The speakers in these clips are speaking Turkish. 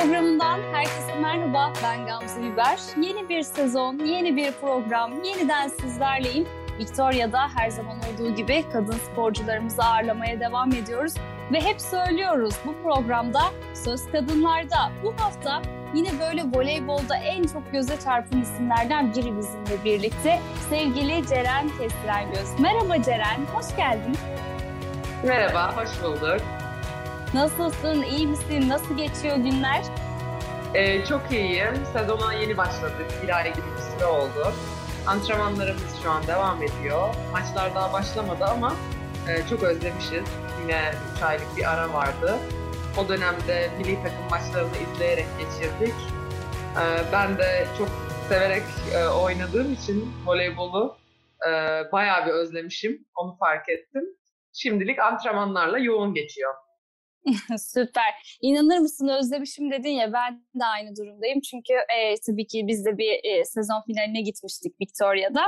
programından herkese merhaba. Ben Gamze Biber. Yeni bir sezon, yeni bir program, yeniden sizlerleyim. Victoria'da her zaman olduğu gibi kadın sporcularımızı ağırlamaya devam ediyoruz. Ve hep söylüyoruz bu programda Söz Kadınlar'da bu hafta yine böyle voleybolda en çok göze çarpan isimlerden biri bizimle birlikte. Sevgili Ceren Kestirengöz. Merhaba Ceren, hoş geldin. Merhaba, hoş bulduk. Nasılsın, iyi misin, nasıl geçiyor günler? Ee, çok iyiyim. Sezona yeni başladık. Bir ay gibi bir süre oldu. Antrenmanlarımız şu an devam ediyor. Maçlar daha başlamadı ama e, çok özlemişiz. Yine 3 aylık bir ara vardı. O dönemde milli takım maçlarını izleyerek geçirdik. Ee, ben de çok severek e, oynadığım için voleybolu e, bayağı bir özlemişim. Onu fark ettim. Şimdilik antrenmanlarla yoğun geçiyor. Süper. İnanır mısın özlemişim dedin ya ben de aynı durumdayım. Çünkü e, tabii ki biz de bir e, sezon finaline gitmiştik Victoria'da.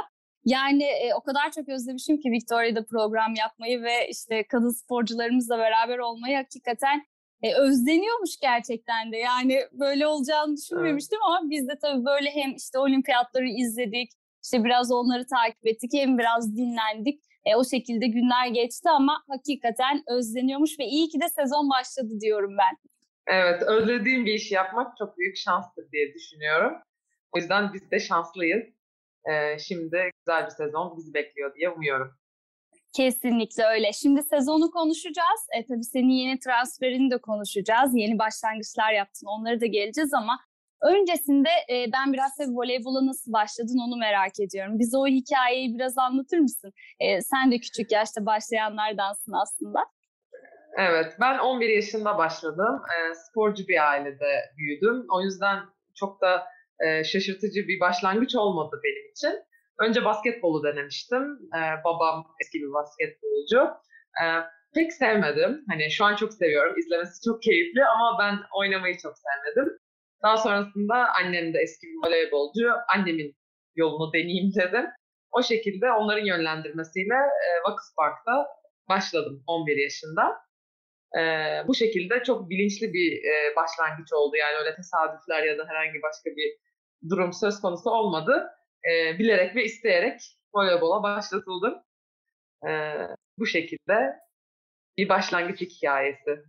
Yani e, o kadar çok özlemişim ki Victoria'da program yapmayı ve işte kadın sporcularımızla beraber olmayı hakikaten e, özleniyormuş gerçekten de. Yani böyle olacağını düşünmemiştim evet. ama biz de tabii böyle hem işte olimpiyatları izledik, işte biraz onları takip ettik hem biraz dinlendik. E, o şekilde günler geçti ama hakikaten özleniyormuş ve iyi ki de sezon başladı diyorum ben. Evet, özlediğim bir iş yapmak çok büyük şanstır diye düşünüyorum. O yüzden biz de şanslıyız. Ee, şimdi güzel bir sezon bizi bekliyor diye umuyorum. Kesinlikle öyle. Şimdi sezonu konuşacağız. E, tabii senin yeni transferini de konuşacağız. Yeni başlangıçlar yaptın. Onları da geleceğiz ama Öncesinde e, ben biraz tabii voleybola nasıl başladın onu merak ediyorum. Bize o hikayeyi biraz anlatır mısın? E, sen de küçük yaşta başlayanlardansın aslında. Evet, ben 11 yaşında başladım. E, sporcu bir ailede büyüdüm. O yüzden çok da e, şaşırtıcı bir başlangıç olmadı benim için. Önce basketbolu denemiştim. E, babam eski bir basketbolcu. E, pek sevmedim. Hani şu an çok seviyorum. İzlemesi çok keyifli ama ben oynamayı çok sevmedim. Daha sonrasında annem de eski bir voleybolcu. Annemin yolunu deneyeyim dedim. O şekilde onların yönlendirmesiyle e, Vakıf Park'ta başladım 11 yaşında. E, bu şekilde çok bilinçli bir e, başlangıç oldu. Yani öyle tesadüfler ya da herhangi başka bir durum söz konusu olmadı. E, bilerek ve isteyerek voleybola başlatıldım. E, bu şekilde bir başlangıç hikayesi.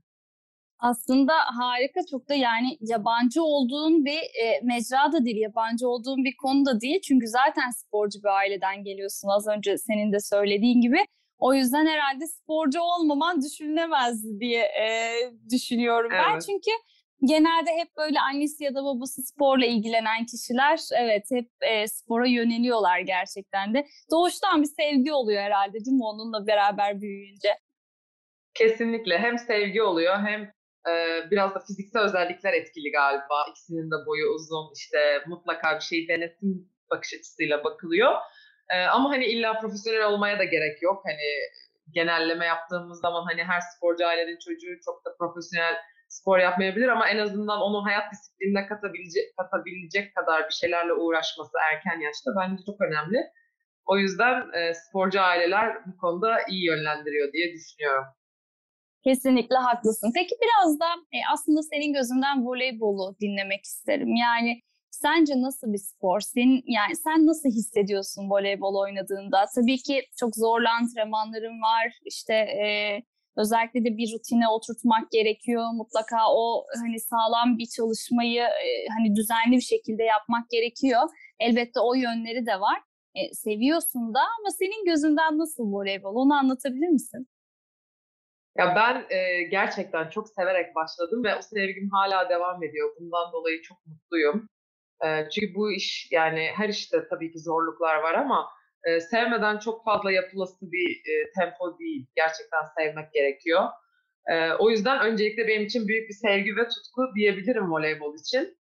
Aslında harika çok da yani yabancı olduğun bir e, mecra da değil, yabancı olduğun bir konu da değil. Çünkü zaten sporcu bir aileden geliyorsun az önce senin de söylediğin gibi. O yüzden herhalde sporcu olmaman düşünülemezdi diye e, düşünüyorum evet. ben. Çünkü genelde hep böyle annesi ya da babası sporla ilgilenen kişiler evet hep e, spora yöneliyorlar gerçekten de. Doğuştan bir sevgi oluyor herhalde değil mi onunla beraber büyüyünce? Kesinlikle hem sevgi oluyor hem biraz da fiziksel özellikler etkili galiba. İkisinin de boyu uzun, işte mutlaka bir şey denesin bakış açısıyla bakılıyor. Ama hani illa profesyonel olmaya da gerek yok. Hani genelleme yaptığımız zaman hani her sporcu ailenin çocuğu çok da profesyonel spor yapmayabilir ama en azından onu hayat disiplinine katabilecek, katabilecek kadar bir şeylerle uğraşması erken yaşta bence çok önemli. O yüzden e, sporcu aileler bu konuda iyi yönlendiriyor diye düşünüyorum. Kesinlikle haklısın. Peki biraz da e, aslında senin gözünden voleybolu dinlemek isterim. Yani sence nasıl bir spor? Senin yani sen nasıl hissediyorsun voleybol oynadığında? Tabii ki çok zorlu antrenmanların var. İşte e, özellikle de bir rutine oturtmak gerekiyor. Mutlaka o hani sağlam bir çalışmayı e, hani düzenli bir şekilde yapmak gerekiyor. Elbette o yönleri de var. E, seviyorsun da ama senin gözünden nasıl voleybol? Onu anlatabilir misin? Ya ben e, gerçekten çok severek başladım ve o sevgim hala devam ediyor. Bundan dolayı çok mutluyum. E, çünkü bu iş yani her işte tabii ki zorluklar var ama e, sevmeden çok fazla yapılası bir e, tempo değil. Gerçekten sevmek gerekiyor. E, o yüzden öncelikle benim için büyük bir sevgi ve tutku diyebilirim voleybol için.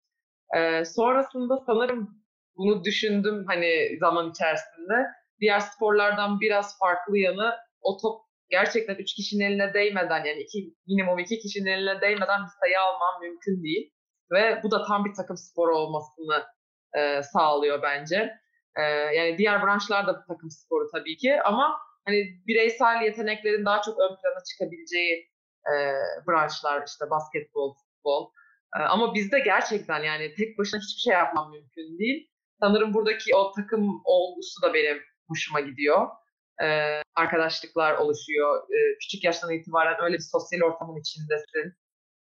E, sonrasında sanırım bunu düşündüm hani zaman içerisinde. Diğer sporlardan biraz farklı yanı o top gerçekten üç kişinin eline değmeden yani iki, minimum iki kişinin eline değmeden bir sayı alman mümkün değil. Ve bu da tam bir takım sporu olmasını e, sağlıyor bence. E, yani diğer branşlar da takım sporu tabii ki ama hani bireysel yeteneklerin daha çok ön plana çıkabileceği e, branşlar işte basketbol, futbol. Ama bizde gerçekten yani tek başına hiçbir şey yapmam mümkün değil. Sanırım buradaki o takım olgusu da benim hoşuma gidiyor. Ee, arkadaşlıklar oluşuyor. Ee, küçük yaştan itibaren öyle bir sosyal ortamın içindesin.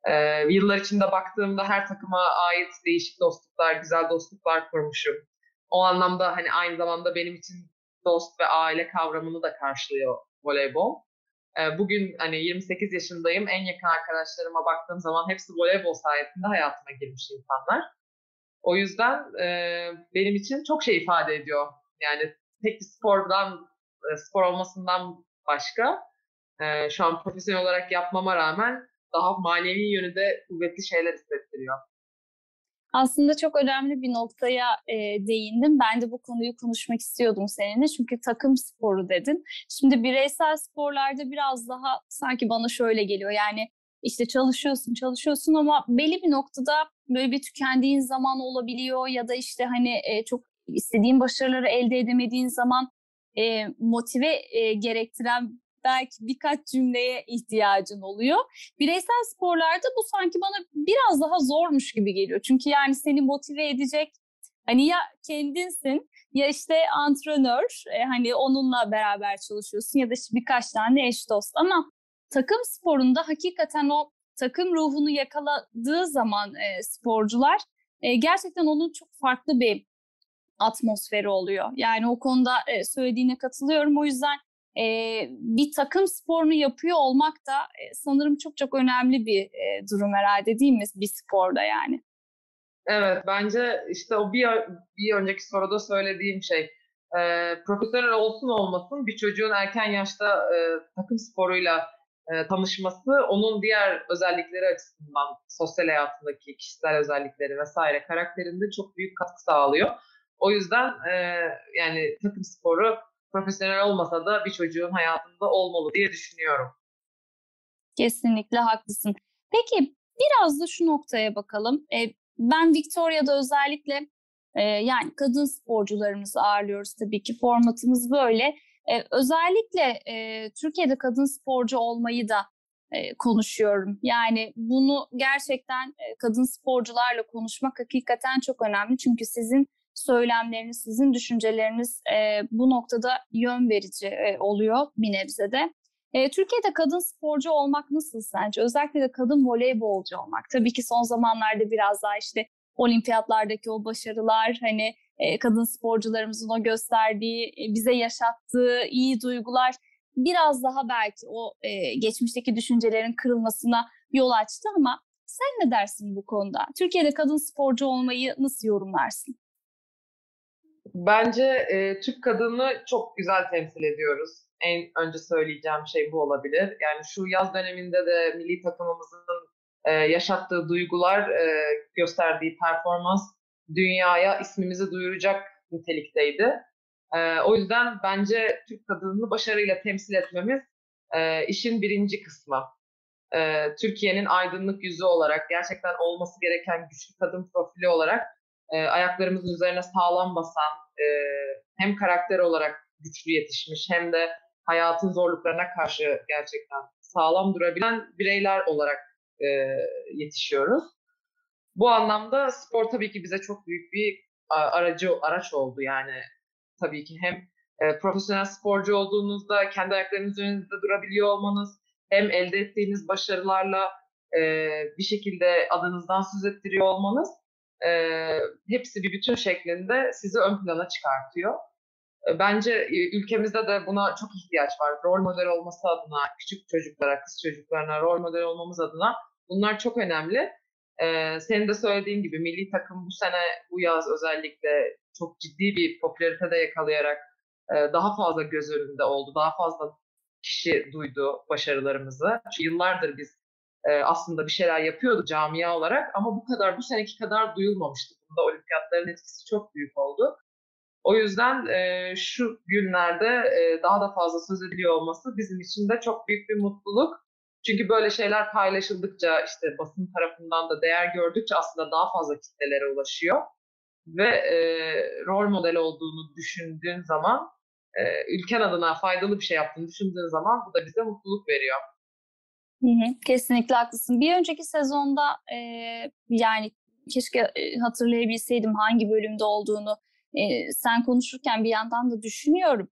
Ee, yıllar içinde baktığımda her takıma ait değişik dostluklar, güzel dostluklar kurmuşum. O anlamda hani aynı zamanda benim için dost ve aile kavramını da karşılıyor voleybol. Ee, bugün hani 28 yaşındayım. En yakın arkadaşlarıma baktığım zaman hepsi voleybol sayesinde hayatıma girmiş insanlar. O yüzden e, benim için çok şey ifade ediyor. Yani tek bir spordan, e, spor olmasından başka e, şu an profesyonel olarak yapmama rağmen daha manevi yönü de kuvvetli şeyler hissettiriyor. Aslında çok önemli bir noktaya e, değindim. Ben de bu konuyu konuşmak istiyordum seninle. Çünkü takım sporu dedin. Şimdi bireysel sporlarda biraz daha sanki bana şöyle geliyor. Yani işte çalışıyorsun, çalışıyorsun ama belli bir noktada böyle bir tükendiğin zaman olabiliyor ya da işte hani e, çok istediğin başarıları elde edemediğin zaman e, motive e, gerektiren belki birkaç cümleye ihtiyacın oluyor. Bireysel sporlarda bu sanki bana biraz daha zormuş gibi geliyor. Çünkü yani seni motive edecek hani ya kendinsin ya işte antrenör e, hani onunla beraber çalışıyorsun ya da işte birkaç tane eş dost ama takım sporunda hakikaten o takım ruhunu yakaladığı zaman e, sporcular e, gerçekten onun çok farklı bir atmosferi oluyor. Yani o konuda e, söylediğine katılıyorum. O yüzden e, bir takım sporunu yapıyor olmak da e, sanırım çok çok önemli bir durum herhalde değil mi bir sporda yani? Evet bence işte o bir, bir önceki soruda söylediğim şey profesyonel olsun olmasın bir çocuğun erken yaşta takım sporuyla tanışması onun diğer özellikleri açısından sosyal hayatındaki kişisel özellikleri vesaire karakterinde çok büyük katkı sağlıyor. O yüzden e, yani takım sporu profesyonel olmasa da bir çocuğun hayatında olmalı diye düşünüyorum. Kesinlikle haklısın. Peki biraz da şu noktaya bakalım. E, ben Victoria'da özellikle e, yani kadın sporcularımızı ağırlıyoruz tabii ki formatımız böyle. E, özellikle e, Türkiye'de kadın sporcu olmayı da e, konuşuyorum. Yani bunu gerçekten e, kadın sporcularla konuşmak hakikaten çok önemli. Çünkü sizin söylemleriniz, sizin düşünceleriniz e, bu noktada yön verici e, oluyor bir nebzede. E, Türkiye'de kadın sporcu olmak nasıl sence? Özellikle de kadın voleybolcu olmak. Tabii ki son zamanlarda biraz daha işte olimpiyatlardaki o başarılar, hani e, kadın sporcularımızın o gösterdiği, e, bize yaşattığı iyi duygular biraz daha belki o e, geçmişteki düşüncelerin kırılmasına yol açtı ama sen ne dersin bu konuda? Türkiye'de kadın sporcu olmayı nasıl yorumlarsın? Bence e, Türk kadını çok güzel temsil ediyoruz. En önce söyleyeceğim şey bu olabilir. Yani şu yaz döneminde de milli takımımızın e, yaşattığı duygular, e, gösterdiği performans dünyaya ismimizi duyuracak nitelikteydi. E, o yüzden bence Türk kadınını başarıyla temsil etmemiz e, işin birinci kısmı. E, Türkiye'nin aydınlık yüzü olarak, gerçekten olması gereken güçlü kadın profili olarak e, ayaklarımızın üzerine sağlam basan, e, hem karakter olarak güçlü yetişmiş hem de hayatın zorluklarına karşı gerçekten sağlam durabilen bireyler olarak e, yetişiyoruz. Bu anlamda spor tabii ki bize çok büyük bir aracı araç oldu yani tabii ki hem e, profesyonel sporcu olduğunuzda kendi ayaklarınızın üzerinde durabiliyor olmanız hem elde ettiğiniz başarılarla e, bir şekilde adınızdan söz ettiriyor olmanız e, hepsi bir bütün şeklinde sizi ön plana çıkartıyor. E, bence e, ülkemizde de buna çok ihtiyaç var. Rol model olması adına, küçük çocuklara, kız çocuklarına rol model olmamız adına bunlar çok önemli. Ee, senin de söylediğin gibi milli takım bu sene, bu yaz özellikle çok ciddi bir popülarite de yakalayarak e, daha fazla göz önünde oldu. Daha fazla kişi duydu başarılarımızı. Çünkü yıllardır biz e, aslında bir şeyler yapıyordu camia olarak ama bu kadar bu seneki kadar duyulmamıştı. Bunda olimpiyatların etkisi çok büyük oldu. O yüzden e, şu günlerde e, daha da fazla söz ediliyor olması bizim için de çok büyük bir mutluluk. Çünkü böyle şeyler paylaşıldıkça işte basın tarafından da değer gördükçe aslında daha fazla kitlelere ulaşıyor. Ve e, rol model olduğunu düşündüğün zaman, e, ülken adına faydalı bir şey yaptığını düşündüğün zaman bu da bize mutluluk veriyor. Kesinlikle haklısın. Bir önceki sezonda e, yani keşke hatırlayabilseydim hangi bölümde olduğunu. E, sen konuşurken bir yandan da düşünüyorum.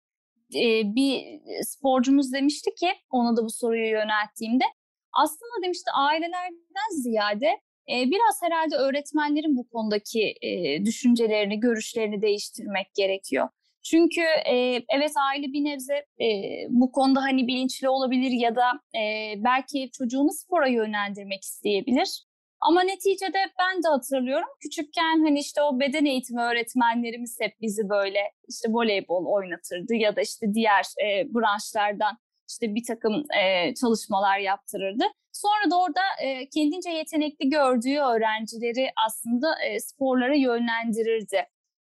E, bir sporcumuz demişti ki ona da bu soruyu yönelttiğimde aslında demişti ailelerden ziyade e, biraz herhalde öğretmenlerin bu konudaki e, düşüncelerini, görüşlerini değiştirmek gerekiyor. Çünkü e, evet aile bir nebze e, bu konuda hani bilinçli olabilir ya da e, belki çocuğunu spora yönlendirmek isteyebilir. Ama neticede ben de hatırlıyorum küçükken hani işte o beden eğitimi öğretmenlerimiz hep bizi böyle işte voleybol oynatırdı ya da işte diğer e, branşlardan işte bir takım e, çalışmalar yaptırırdı. Sonra da orada e, kendince yetenekli gördüğü öğrencileri aslında e, sporlara yönlendirirdi.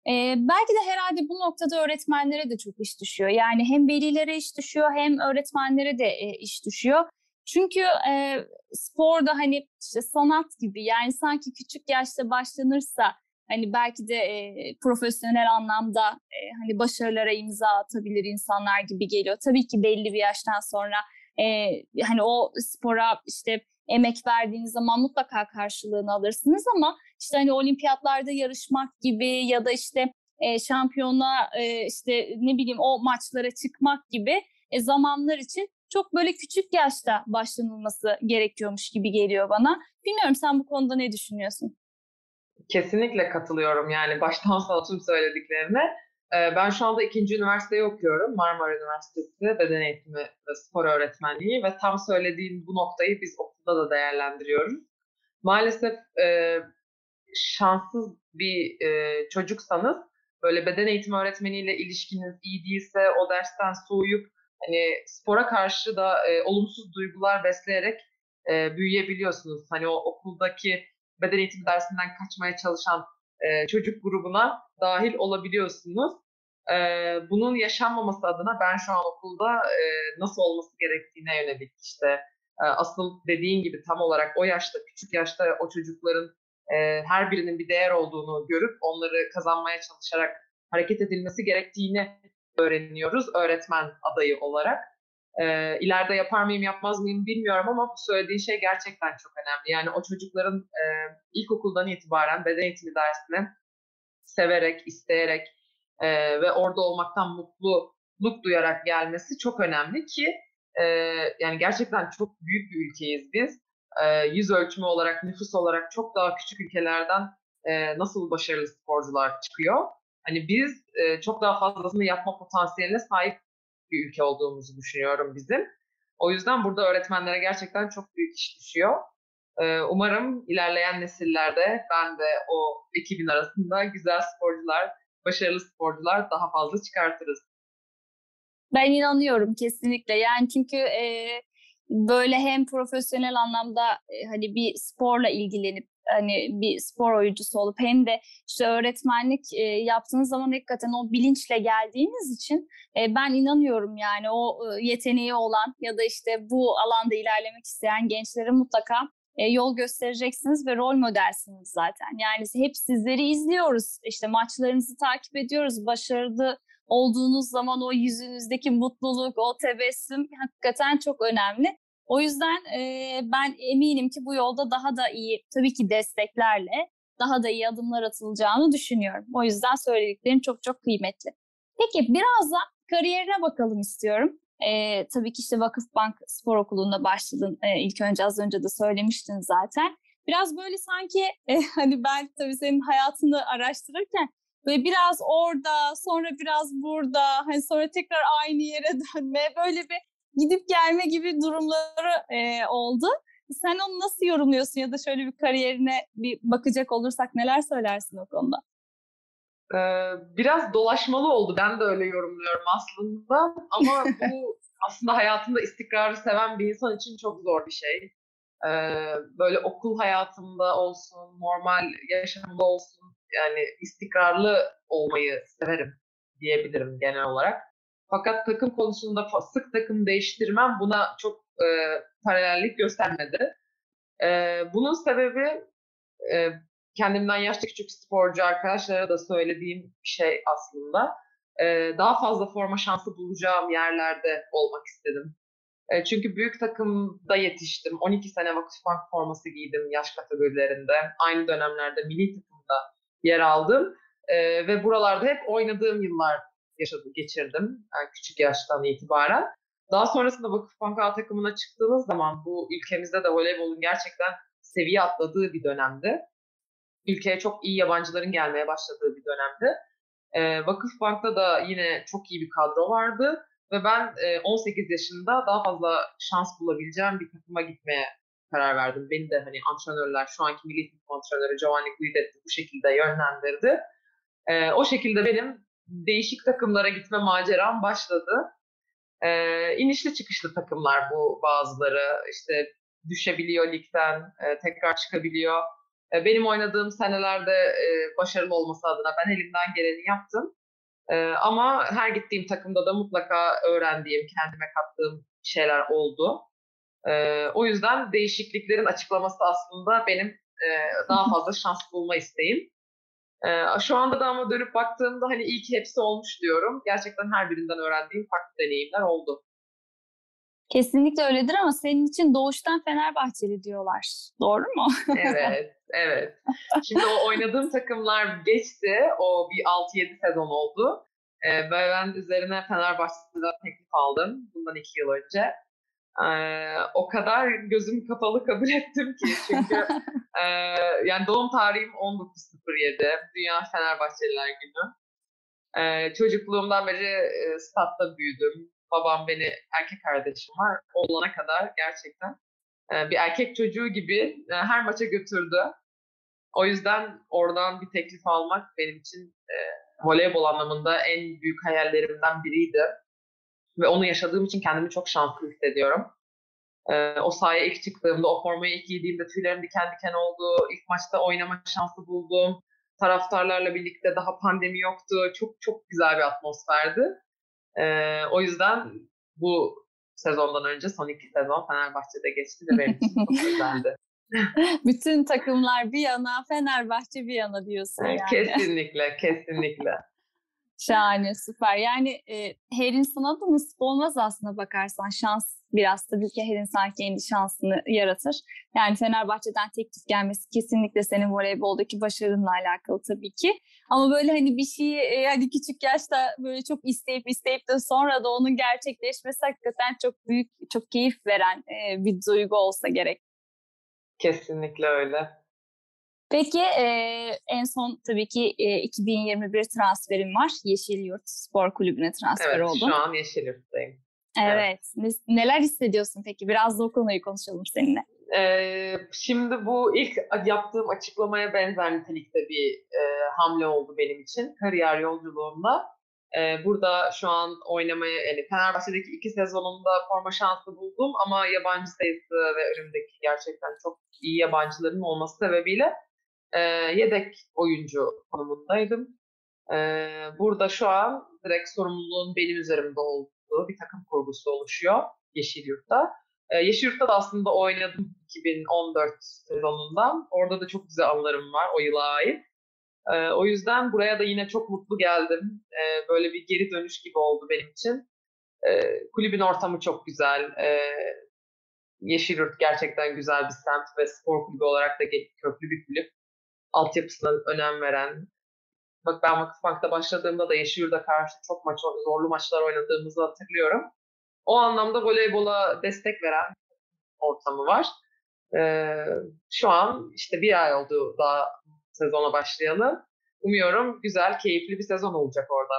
E, belki de herhalde bu noktada öğretmenlere de çok iş düşüyor. Yani hem velilere iş düşüyor hem öğretmenlere de e, iş düşüyor. Çünkü e, sporda hani işte sanat gibi yani sanki küçük yaşta başlanırsa hani belki de e, profesyonel anlamda e, hani başarılara imza atabilir insanlar gibi geliyor. Tabii ki belli bir yaştan sonra e, hani o spora işte emek verdiğiniz zaman mutlaka karşılığını alırsınız ama işte hani olimpiyatlarda yarışmak gibi ya da işte e, şampiyona e, işte ne bileyim o maçlara çıkmak gibi e, zamanlar için çok böyle küçük yaşta başlanılması gerekiyormuş gibi geliyor bana. Bilmiyorum sen bu konuda ne düşünüyorsun? Kesinlikle katılıyorum yani baştan sona tüm söylediklerine. Ben şu anda ikinci üniversiteyi okuyorum. Marmara Üniversitesi Beden Eğitimi ve Spor Öğretmenliği ve tam söylediğin bu noktayı biz okulda da değerlendiriyoruz. Maalesef e, şanssız bir e, çocuksanız böyle beden eğitimi öğretmeniyle ilişkiniz iyi değilse o dersten soğuyup hani spora karşı da e, olumsuz duygular besleyerek büyüyebiliyorsunuz. Hani o okuldaki beden eğitimi dersinden kaçmaya çalışan e, çocuk grubuna dahil olabiliyorsunuz. E, bunun yaşanmaması adına ben şu an okulda e, nasıl olması gerektiğine yönelik işte asıl dediğin gibi tam olarak o yaşta, küçük yaşta o çocukların her birinin bir değer olduğunu görüp onları kazanmaya çalışarak hareket edilmesi gerektiğini öğreniyoruz öğretmen adayı olarak. E, ileride yapar mıyım yapmaz mıyım bilmiyorum ama bu söylediği şey gerçekten çok önemli. Yani o çocukların e, ilkokuldan itibaren beden eğitimi dersini severek, isteyerek e, ve orada olmaktan mutluluk duyarak gelmesi çok önemli ki e, yani gerçekten çok büyük bir ülkeyiz biz. E, yüz ölçümü olarak, nüfus olarak çok daha küçük ülkelerden e, nasıl başarılı sporcular çıkıyor. Hani biz e, çok daha fazlasını yapma potansiyeline sahip bir ülke olduğumuzu düşünüyorum bizim. O yüzden burada öğretmenlere gerçekten çok büyük iş düşüyor. Ee, umarım ilerleyen nesillerde ben de o ekibin arasında güzel sporcular, başarılı sporcular daha fazla çıkartırız. Ben inanıyorum kesinlikle. Yani çünkü e, böyle hem profesyonel anlamda e, hani bir sporla ilgilenip hani bir spor oyuncusu olup hem de işte öğretmenlik e, yaptığınız zaman hakikaten o bilinçle geldiğiniz için e, ben inanıyorum yani o e, yeteneği olan ya da işte bu alanda ilerlemek isteyen gençlere mutlaka e, yol göstereceksiniz ve rol modelsiniz zaten. Yani hep sizleri izliyoruz. işte maçlarınızı takip ediyoruz. Başarılı olduğunuz zaman o yüzünüzdeki mutluluk, o tebessüm hakikaten çok önemli. O yüzden e, ben eminim ki bu yolda daha da iyi, tabii ki desteklerle daha da iyi adımlar atılacağını düşünüyorum. O yüzden söylediklerim çok çok kıymetli. Peki biraz da kariyerine bakalım istiyorum. E, tabii ki işte Vakıfbank Spor Okulu'nda başladın. E, ilk önce az önce de söylemiştin zaten. Biraz böyle sanki e, hani ben tabii senin hayatını araştırırken böyle biraz orada, sonra biraz burada, hani sonra tekrar aynı yere dönme, böyle bir gidip gelme gibi durumları e, oldu. Sen onu nasıl yorumluyorsun ya da şöyle bir kariyerine bir bakacak olursak neler söylersin o konuda? biraz dolaşmalı oldu. Ben de öyle yorumluyorum aslında. Ama bu aslında hayatında istikrarı seven bir insan için çok zor bir şey. böyle okul hayatında olsun, normal yaşamda olsun yani istikrarlı olmayı severim diyebilirim genel olarak. Fakat takım konusunda sık takım değiştirmem buna çok e, paralellik göstermedi. E, bunun sebebi e, kendimden yaşça küçük sporcu arkadaşlara da söylediğim şey aslında. E, daha fazla forma şansı bulacağım yerlerde olmak istedim. E, çünkü büyük takımda yetiştim. 12 sene Vakıfbank forması giydim yaş kategorilerinde. Aynı dönemlerde milli takımda yer aldım. E, ve buralarda hep oynadığım yıllar yaşadım, geçirdim. Yani küçük yaştan itibaren. Daha sonrasında Vakıfbank A takımına çıktığınız zaman bu ülkemizde de voleybolun gerçekten seviye atladığı bir dönemdi. Ülkeye çok iyi yabancıların gelmeye başladığı bir dönemdi. E, Vakıfbank'ta da yine çok iyi bir kadro vardı ve ben e, 18 yaşında daha fazla şans bulabileceğim bir takıma gitmeye karar verdim. Beni de hani antrenörler, şu anki milli takım antrenörü Giovanni Guidetti bu şekilde yönlendirdi. E, o şekilde benim değişik takımlara gitme maceram başladı. E, inişli çıkışlı takımlar bu bazıları. İşte düşebiliyor ligden, e, tekrar çıkabiliyor. E, benim oynadığım senelerde e, başarılı olması adına ben elimden geleni yaptım. E, ama her gittiğim takımda da mutlaka öğrendiğim, kendime kattığım şeyler oldu. E, o yüzden değişikliklerin açıklaması aslında benim e, daha fazla şans bulma isteğim. E, şu anda da ama dönüp baktığımda hani iyi ki hepsi olmuş diyorum. Gerçekten her birinden öğrendiğim farklı deneyimler oldu. Kesinlikle öyledir ama senin için doğuştan Fenerbahçeli diyorlar. Doğru mu? evet, evet. Şimdi o oynadığım takımlar geçti. O bir 6-7 sezon oldu. Ee, ben üzerine Fenerbahçe'den teklif aldım. Bundan iki yıl önce. Ee, o kadar gözüm kapalı kabul ettim ki. Çünkü e, yani doğum tarihim 19.07. Dünya Fenerbahçeliler Günü. Ee, çocukluğumdan beri e, statta büyüdüm babam beni erkek kardeşim var. Olana kadar gerçekten e, bir erkek çocuğu gibi e, her maça götürdü. O yüzden oradan bir teklif almak benim için e, voleybol anlamında en büyük hayallerimden biriydi. Ve onu yaşadığım için kendimi çok şanslı hissediyorum. E, o sahaya ilk çıktığımda, o formayı ilk giydiğimde tüylerim diken diken oldu. İlk maçta oynama şansı buldum. Taraftarlarla birlikte daha pandemi yoktu. Çok çok güzel bir atmosferdi. E, o yüzden bu sezondan önce son iki sezon Fenerbahçe'de geçti ve benim için çok güzeldi. Bütün takımlar bir yana, Fenerbahçe bir yana diyorsun yani. Kesinlikle, kesinlikle. Şahane, süper. Yani e, her insana da nasip olmaz aslında bakarsan. Şans biraz tabii ki her insan kendi şansını yaratır. Yani Fenerbahçe'den teklif gelmesi kesinlikle senin voleyboldaki başarınla alakalı tabii ki. Ama böyle hani bir şeyi e, hani küçük yaşta böyle çok isteyip isteyip de sonra da onun gerçekleşmesi hakikaten çok büyük, çok keyif veren e, bir duygu olsa gerek. Kesinlikle öyle. Peki e, en son tabii ki e, 2021 transferim var. Yeşil Yurt Spor Kulübü'ne transfer evet, oldum. Evet şu an Yeşil Yurt'tayım. Evet. evet. Neler hissediyorsun peki? Biraz da o konuyu konuşalım seninle. Ee, şimdi bu ilk yaptığım açıklamaya benzer nitelikte bir e, hamle oldu benim için kariyer yolculuğumda. Ee, burada şu an oynamaya, yani Fenerbahçe'deki iki sezonumda forma şansı buldum ama yabancı sayısı ve önümdeki gerçekten çok iyi yabancıların olması sebebiyle e, yedek oyuncu konumundaydım. E, burada şu an direkt sorumluluğun benim üzerimde olduğu bir takım kurgusu oluşuyor Yeşilyurt'ta. E, Yeşilyurt'ta da aslında oynadım 2014 sezonundan. Orada da çok güzel anılarım var o yıla ait. E, o yüzden buraya da yine çok mutlu geldim. E, böyle bir geri dönüş gibi oldu benim için. E, kulübün ortamı çok güzel. E, Yeşilyurt gerçekten güzel bir semt ve spor kulübü olarak da köklü bir kulüp altyapısına önem veren. Bak ben Vakıfbank'ta başladığımda da Yeşilyurt'a karşı çok maç, zorlu maçlar oynadığımızı hatırlıyorum. O anlamda voleybola destek veren ortamı var. Ee, şu an işte bir ay oldu daha sezona başlayalı. Umuyorum güzel, keyifli bir sezon olacak orada.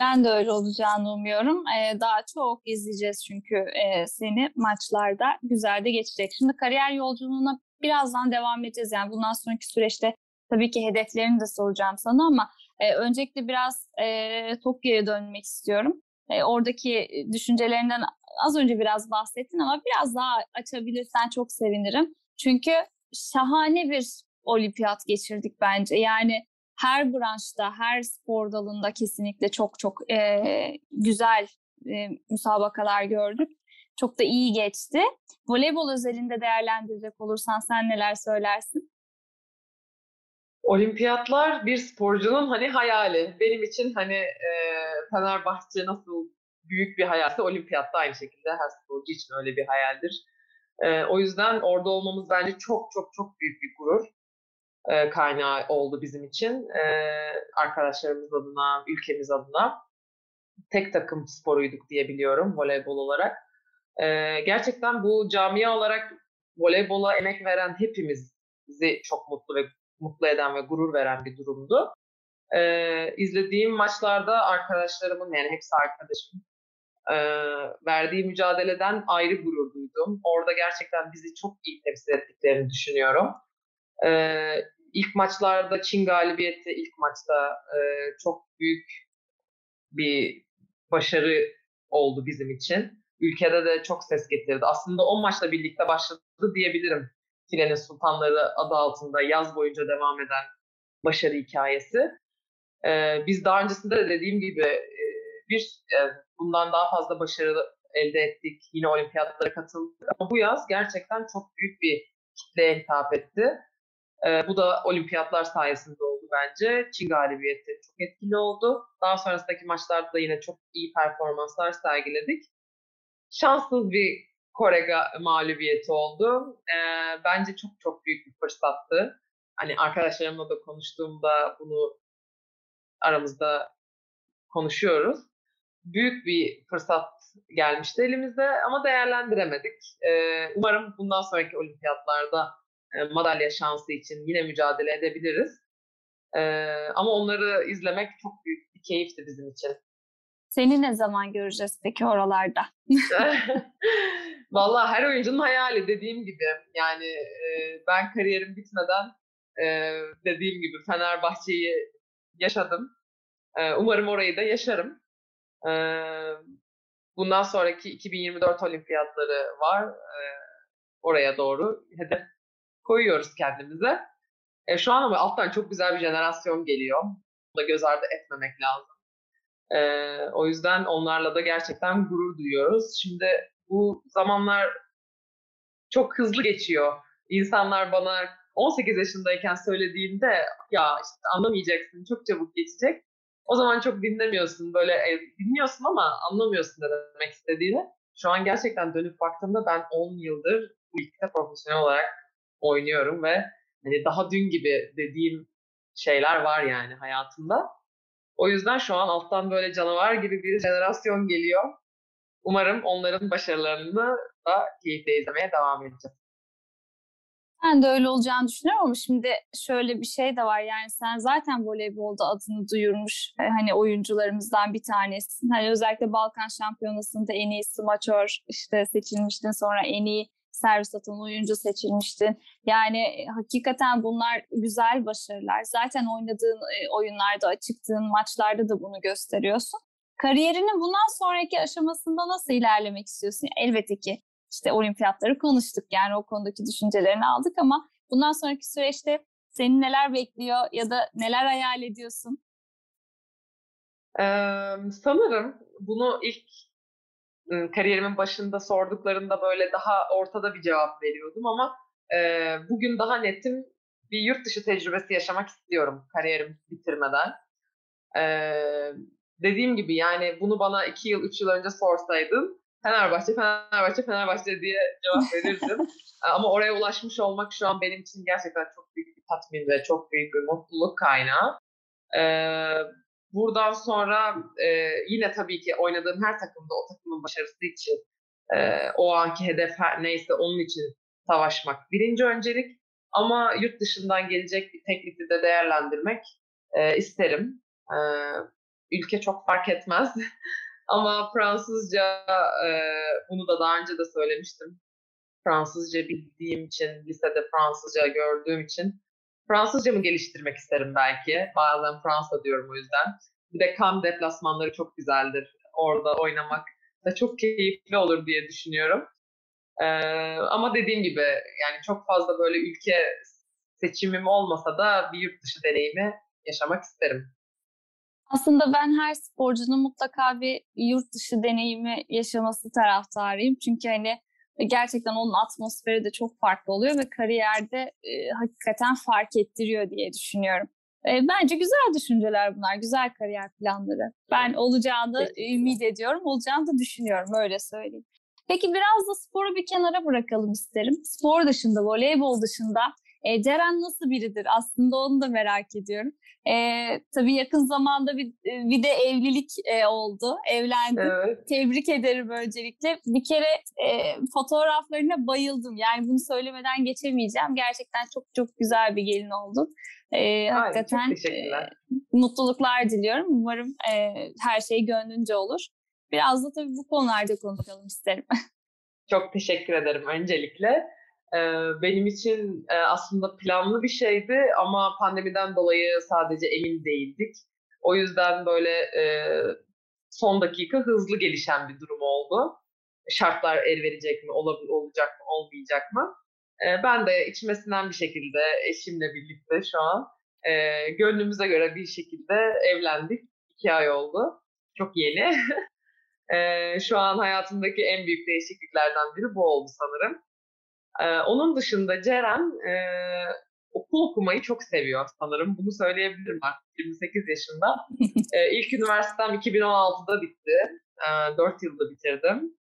Ben de öyle olacağını umuyorum. Ee, daha çok izleyeceğiz çünkü e, seni maçlarda güzel de geçecek. Şimdi kariyer yolculuğuna birazdan devam edeceğiz. Yani bundan sonraki süreçte tabii ki hedeflerini de soracağım sana ama e, öncelikle biraz e, Tokyo'ya dönmek istiyorum. E, oradaki düşüncelerinden az önce biraz bahsettin ama biraz daha açabilirsen çok sevinirim. Çünkü şahane bir olimpiyat geçirdik bence. Yani her branşta, her spor dalında kesinlikle çok çok e, güzel e, müsabakalar gördük. Çok da iyi geçti. Voleybol özelinde değerlendirecek olursan sen neler söylersin? Olimpiyatlar bir sporcunun hani hayali. Benim için hani e, Fenerbahçe nasıl büyük bir hayalse olimpiyatta aynı şekilde her sporcu için öyle bir hayaldir. E, o yüzden orada olmamız bence çok çok çok büyük bir gurur e, kaynağı oldu bizim için. E, arkadaşlarımız adına, ülkemiz adına. Tek takım sporuyduk diye biliyorum voleybol olarak. E, gerçekten bu camia olarak voleybola emek veren hepimizi çok mutlu ve mutlu eden ve gurur veren bir durumdu. Ee, izlediğim maçlarda arkadaşlarımın yani hepsi arkadaşım e, verdiği mücadeleden ayrı gurur duydum. Orada gerçekten bizi çok iyi temsil ettiklerini düşünüyorum. Ee, ilk maçlarda Çin galibiyeti ilk maçta e, çok büyük bir başarı oldu bizim için. Ülkede de çok ses getirdi. Aslında o maçla birlikte başladı diyebilirim. Filenin Sultanları adı altında yaz boyunca devam eden başarı hikayesi. Ee, biz daha öncesinde de dediğim gibi bir e, bundan daha fazla başarı elde ettik. Yine olimpiyatlara katıldık. Ama bu yaz gerçekten çok büyük bir kitleye hitap etti. Ee, bu da olimpiyatlar sayesinde oldu bence. Çin galibiyeti çok etkili oldu. Daha sonrasındaki maçlarda da yine çok iyi performanslar sergiledik. Şanssız bir Kore mağlubiyeti oldu. Ee, bence çok çok büyük bir fırsattı. Hani arkadaşlarımla da konuştuğumda bunu aramızda konuşuyoruz. Büyük bir fırsat gelmişti elimize ama değerlendiremedik. Ee, umarım bundan sonraki olimpiyatlarda e, madalya şansı için yine mücadele edebiliriz. Ee, ama onları izlemek çok büyük bir keyifti bizim için. Seni ne zaman göreceğiz peki oralarda? Vallahi her oyuncunun hayali dediğim gibi. Yani e, ben kariyerim bitmeden e, dediğim gibi Fenerbahçe'yi yaşadım. E, umarım orayı da yaşarım. E, bundan sonraki 2024 olimpiyatları var. E, oraya doğru hedef koyuyoruz kendimize. E, şu an ama alttan çok güzel bir jenerasyon geliyor. Bunu da göz ardı etmemek lazım. E, o yüzden onlarla da gerçekten gurur duyuyoruz. Şimdi bu zamanlar çok hızlı geçiyor. İnsanlar bana 18 yaşındayken söylediğinde ya işte anlamayacaksın çok çabuk geçecek. O zaman çok dinlemiyorsun böyle e, dinliyorsun ama anlamıyorsun ne demek istediğini. Şu an gerçekten dönüp baktığımda ben 10 yıldır bu ligde profesyonel olarak oynuyorum ve hani daha dün gibi dediğim şeyler var yani hayatımda. O yüzden şu an alttan böyle canavar gibi bir jenerasyon geliyor. Umarım onların başarılarını da keyifle izlemeye devam edeceğiz. Ben de öyle olacağını düşünüyorum ama şimdi şöyle bir şey de var yani sen zaten voleybolda adını duyurmuş e, hani oyuncularımızdan bir tanesin. Hani özellikle Balkan Şampiyonası'nda en iyi smaçör işte seçilmiştin sonra en iyi servis atan oyuncu seçilmiştin. Yani e, hakikaten bunlar güzel başarılar. Zaten oynadığın e, oyunlarda, çıktığın maçlarda da bunu gösteriyorsun. Kariyerinin bundan sonraki aşamasında nasıl ilerlemek istiyorsun? Elbette ki işte olimpiyatları konuştuk yani o konudaki düşüncelerini aldık ama bundan sonraki süreçte seni neler bekliyor ya da neler hayal ediyorsun? Ee, sanırım bunu ilk kariyerimin başında sorduklarında böyle daha ortada bir cevap veriyordum ama e, bugün daha netim bir yurt dışı tecrübesi yaşamak istiyorum kariyerim bitirmeden. Ee, dediğim gibi yani bunu bana iki yıl, üç yıl önce sorsaydın Fenerbahçe, Fenerbahçe, Fenerbahçe diye cevap verirdim. Ama oraya ulaşmış olmak şu an benim için gerçekten çok büyük bir tatmin ve çok büyük bir mutluluk kaynağı. Ee, buradan sonra e, yine tabii ki oynadığım her takımda o takımın başarısı için e, o anki hedef her neyse onun için savaşmak birinci öncelik. Ama yurt dışından gelecek bir teklifi de değerlendirmek e, isterim. E, ülke çok fark etmez. Ama Fransızca e, bunu da daha önce de söylemiştim. Fransızca bildiğim için, lisede Fransızca gördüğüm için Fransızca mı geliştirmek isterim belki. Bazen Fransa diyorum o yüzden. Bir de kam deplasmanları çok güzeldir. Orada oynamak da çok keyifli olur diye düşünüyorum. Ee, ama dediğim gibi yani çok fazla böyle ülke seçimim olmasa da bir yurt dışı deneyimi yaşamak isterim. Aslında ben her sporcunun mutlaka bir yurt dışı deneyimi yaşaması taraftarıyım. Çünkü hani gerçekten onun atmosferi de çok farklı oluyor ve kariyerde e, hakikaten fark ettiriyor diye düşünüyorum. E, bence güzel düşünceler bunlar, güzel kariyer planları. Ben olacağını ümit ediyorum, olacağını da düşünüyorum, öyle söyleyeyim. Peki biraz da sporu bir kenara bırakalım isterim. Spor dışında, voleybol dışında e, Ceren nasıl biridir? Aslında onu da merak ediyorum. E, tabii yakın zamanda bir, bir de evlilik e, oldu. Evlendi. Evet. Tebrik ederim öncelikle. Bir kere e, fotoğraflarına bayıldım. Yani bunu söylemeden geçemeyeceğim. Gerçekten çok çok güzel bir gelin oldun. E, hakikaten e, mutluluklar diliyorum. Umarım e, her şey gönlünce olur. Biraz da tabii bu konularda konuşalım isterim. Çok teşekkür ederim öncelikle. Benim için aslında planlı bir şeydi ama pandemiden dolayı sadece emin değildik. O yüzden böyle son dakika hızlı gelişen bir durum oldu. Şartlar el verecek mi, olacak mı, olmayacak mı? Ben de içmesinden bir şekilde eşimle birlikte şu an gönlümüze göre bir şekilde evlendik. İki ay oldu. Çok yeni. Şu an hayatımdaki en büyük değişikliklerden biri bu oldu sanırım. Ee, onun dışında Ceren e, okul okumayı çok seviyor sanırım. Bunu söyleyebilirim artık 28 yaşında. e, ilk üniversitem 2016'da bitti. E, 4 yılda bitirdim.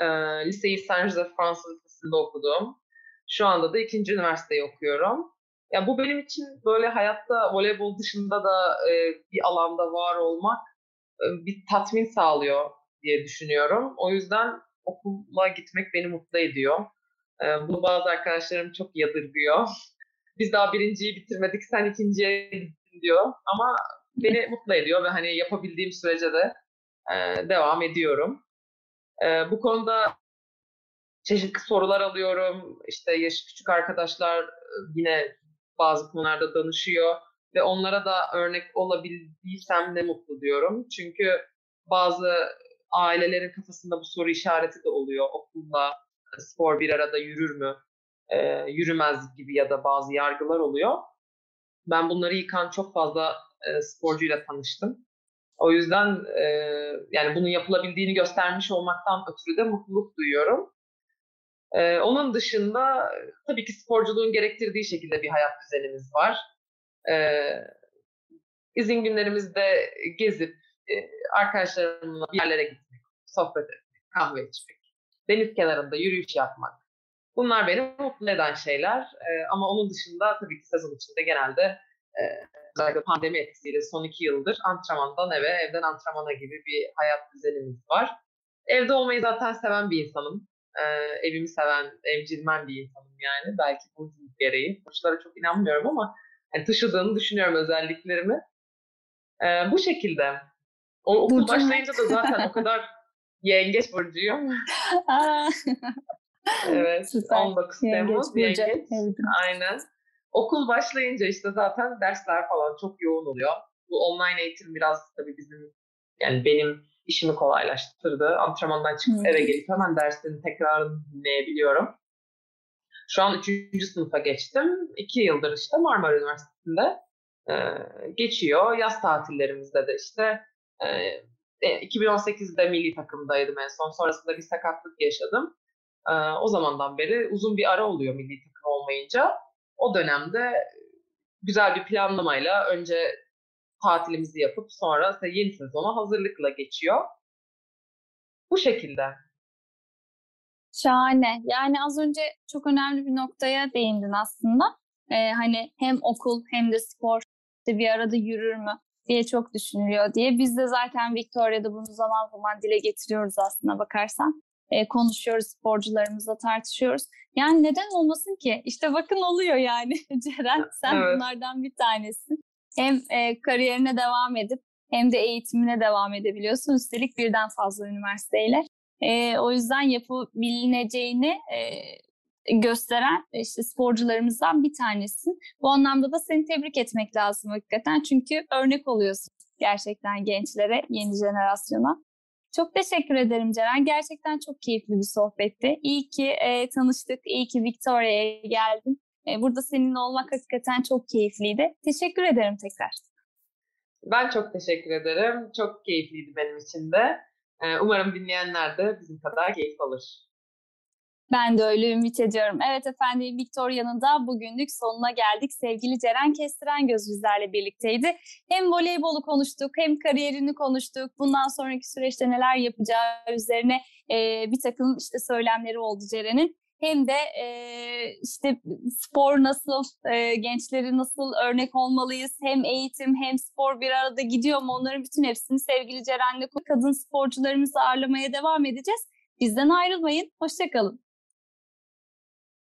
E, liseyi Saint Joseph Fransız Lisesi'nde okudum. Şu anda da ikinci üniversiteyi okuyorum. Ya bu benim için böyle hayatta voleybol dışında da e, bir alanda var olmak e, bir tatmin sağlıyor diye düşünüyorum. O yüzden okula gitmek beni mutlu ediyor. E, bunu bazı arkadaşlarım çok yadırgıyor. Biz daha birinciyi bitirmedik, sen ikinciye gittin diyor. Ama beni mutlu ediyor ve hani yapabildiğim sürece de e, devam ediyorum. E, bu konuda çeşitli sorular alıyorum. İşte yaşı küçük arkadaşlar yine bazı konularda danışıyor ve onlara da örnek olabildiysem ne mutlu diyorum. Çünkü bazı ailelerin kafasında bu soru işareti de oluyor okulda spor bir arada yürür mü, e, yürümez gibi ya da bazı yargılar oluyor. Ben bunları yıkan çok fazla e, sporcuyla tanıştım. O yüzden e, yani bunun yapılabildiğini göstermiş olmaktan ötürü de mutluluk duyuyorum. E, onun dışında tabii ki sporculuğun gerektirdiği şekilde bir hayat düzenimiz var. E, izin günlerimizde gezip e, arkadaşlarımla bir yerlere gitmek, sohbet etmek, kahve içmek deniz kenarında yürüyüş yapmak. Bunlar beni mutlu eden şeyler. E, ama onun dışında tabii ki sezon içinde genelde e, özellikle pandemi etkisiyle son iki yıldır antrenmandan eve, evden antrenmana gibi bir hayat düzenimiz var. Evde olmayı zaten seven bir insanım. E, evimi seven, evcilmen bir insanım yani. Belki bu gereği. Burçlara çok inanmıyorum ama yani taşıdığını düşünüyorum özelliklerimi. E, bu şekilde. O, okul başlayınca da zaten o kadar Yengeç burcuyum. evet. Süper. 19 Temmuz. Yengeç. Yengeç. Aynen. Okul başlayınca işte zaten dersler falan çok yoğun oluyor. Bu online eğitim biraz tabii bizim yani benim işimi kolaylaştırdı. Antrenmandan çıkıp hmm. eve gelip hemen derslerin tekrarını dinleyebiliyorum. Şu an 3. sınıfa geçtim. 2 yıldır işte Marmara Üniversitesi'nde e, geçiyor. Yaz tatillerimizde de işte e, 2018'de e, milli takımdaydım en son. Sonrasında bir sakatlık yaşadım. E, o zamandan beri uzun bir ara oluyor milli takım olmayınca. O dönemde güzel bir planlamayla önce tatilimizi yapıp sonra yeni sezona hazırlıkla geçiyor. Bu şekilde. Şahane. Yani az önce çok önemli bir noktaya değindin aslında. Ee, hani hem okul hem de spor bir arada yürür mü? Diye çok düşünülüyor diye. Biz de zaten Victoria'da bunu zaman zaman dile getiriyoruz aslında bakarsan. E, konuşuyoruz, sporcularımızla tartışıyoruz. Yani neden olmasın ki? İşte bakın oluyor yani Ceren. Sen evet. bunlardan bir tanesin. Hem e, kariyerine devam edip hem de eğitimine devam edebiliyorsun. Üstelik birden fazla üniversiteyle. E, o yüzden yapabileceğini e, gösteren e, işte sporcularımızdan bir tanesin. Bu anlamda da seni tebrik etmek lazım hakikaten. Çünkü örnek oluyorsun gerçekten gençlere, yeni jenerasyona. Çok teşekkür ederim Ceren. Gerçekten çok keyifli bir sohbetti. İyi ki e, tanıştık, iyi ki Victoria'ya geldin. E, burada seninle olmak hakikaten çok keyifliydi. Teşekkür ederim tekrar. Ben çok teşekkür ederim. Çok keyifliydi benim için de. E, umarım dinleyenler de bizim kadar keyif alır. Ben de öyle ümit ediyorum. Evet efendim Victoria'nın da bugünlük sonuna geldik. Sevgili Ceren Kestiren Göz bizlerle birlikteydi. Hem voleybolu konuştuk hem kariyerini konuştuk. Bundan sonraki süreçte neler yapacağı üzerine e, bir takım işte söylemleri oldu Ceren'in. Hem de e, işte spor nasıl, e, gençleri nasıl örnek olmalıyız? Hem eğitim hem spor bir arada gidiyor mu? Onların bütün hepsini sevgili Ceren'le kadın sporcularımızı ağırlamaya devam edeceğiz. Bizden ayrılmayın. Hoşçakalın.